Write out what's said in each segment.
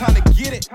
Trying to get it.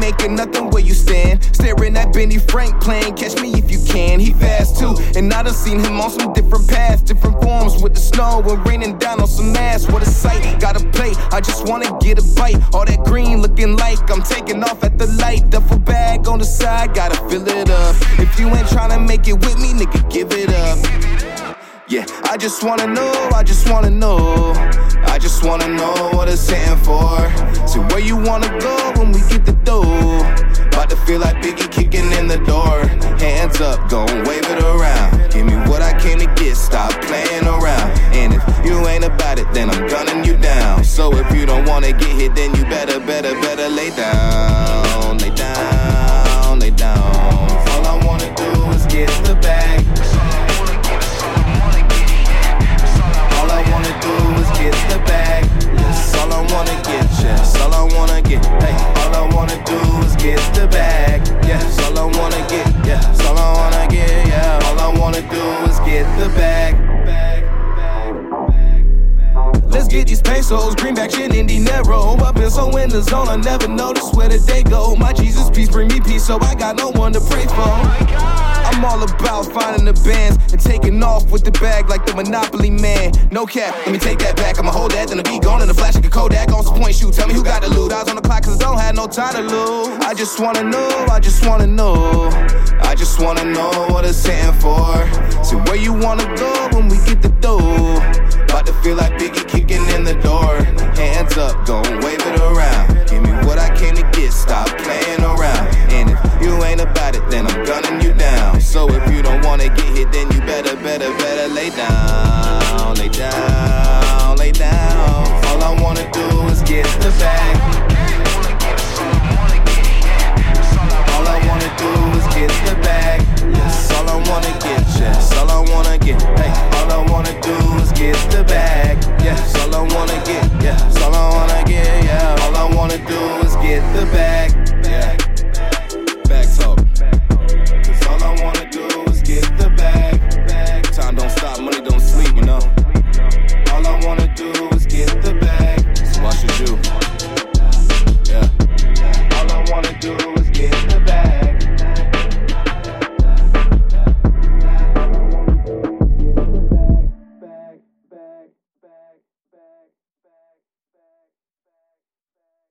Making nothing where you stand. Staring at Benny Frank playing Catch Me If You Can. He fast too, and I done seen him on some different paths, different forms with the snow and raining down on some ass. What a sight, gotta play. I just wanna get a bite. All that green looking like I'm taking off at the light. Duffel bag on the side, gotta fill it up. If you ain't trying to make it with me, nigga, give it up. Yeah, I just wanna know, I just wanna know. I just wanna know what it's hitting for. So where you wanna go when we get the dough? To feel like Biggie kicking in the door. Hands up, gon' wave it around. Give me what I came to get, stop playing around. And if you ain't about it, then I'm gunning you down. So if you don't wanna get hit, then you better, better, better lay down, pesos, greenback shit in dinero. I've been so in the zone, I never noticed where the day go. My Jesus, peace, bring me peace, so I got no one to pray for. I'm all about finding the bands and taking off with the bag like the Monopoly man. No cap, let me take that back. I'ma hold that, then I'll be gone in a flash like a Kodak. On some point shoot, tell me who got the loot. Eyes on the clock, cause I don't have no time to lose. I just wanna know, I just wanna know. I just wanna know what it's hitting for. So where you wanna go when we get the dough? About to feel like don't wave it around. Give me what I came to get. Stop playing around. And if you ain't about it, then I'm gunning you down. So if you don't wanna get hit, then you better, better, better lay down, lay down. get the bag.